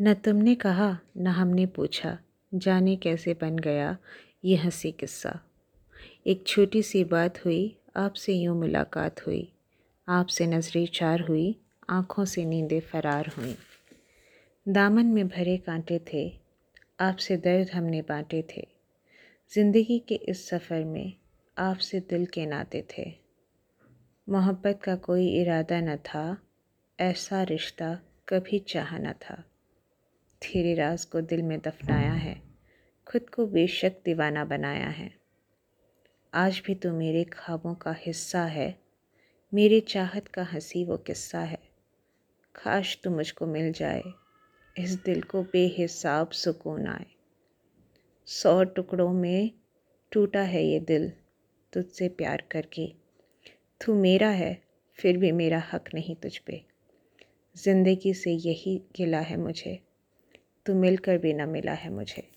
न तुमने कहा, न हमने पूछा, जाने कैसे बन गया ये हँसी किस्सा। एक छोटी सी बात हुई, आपसे यूँ मुलाकात हुई। आपसे नज़रें चार हुई, आँखों से नींदें फरार हुई। दामन में भरे कांटे थे, आपसे दर्द हमने बांटे थे। ज़िंदगी के इस सफ़र में आपसे दिल के नाते थे। मोहब्बत का कोई इरादा न था, ऐसा रिश्ता कभी चाहा न था। तेरे राज को दिल में दफनाया है, खुद को बेशक दीवाना बनाया है। आज भी तो मेरे ख्वाबों का हिस्सा है, मेरे चाहत का हँसी वो किस्सा है। काश तो मुझको मिल जाए, इस दिल को बेहिसाब सुकून आए। सौ टुकड़ों में टूटा है ये दिल, तुझसे प्यार करके। तू मेरा है, फिर भी मेरा हक नहीं तुझ पे। ज़िंदगी से यही गिला है मुझे। तो मिलकर भी ना मिला है मुझे।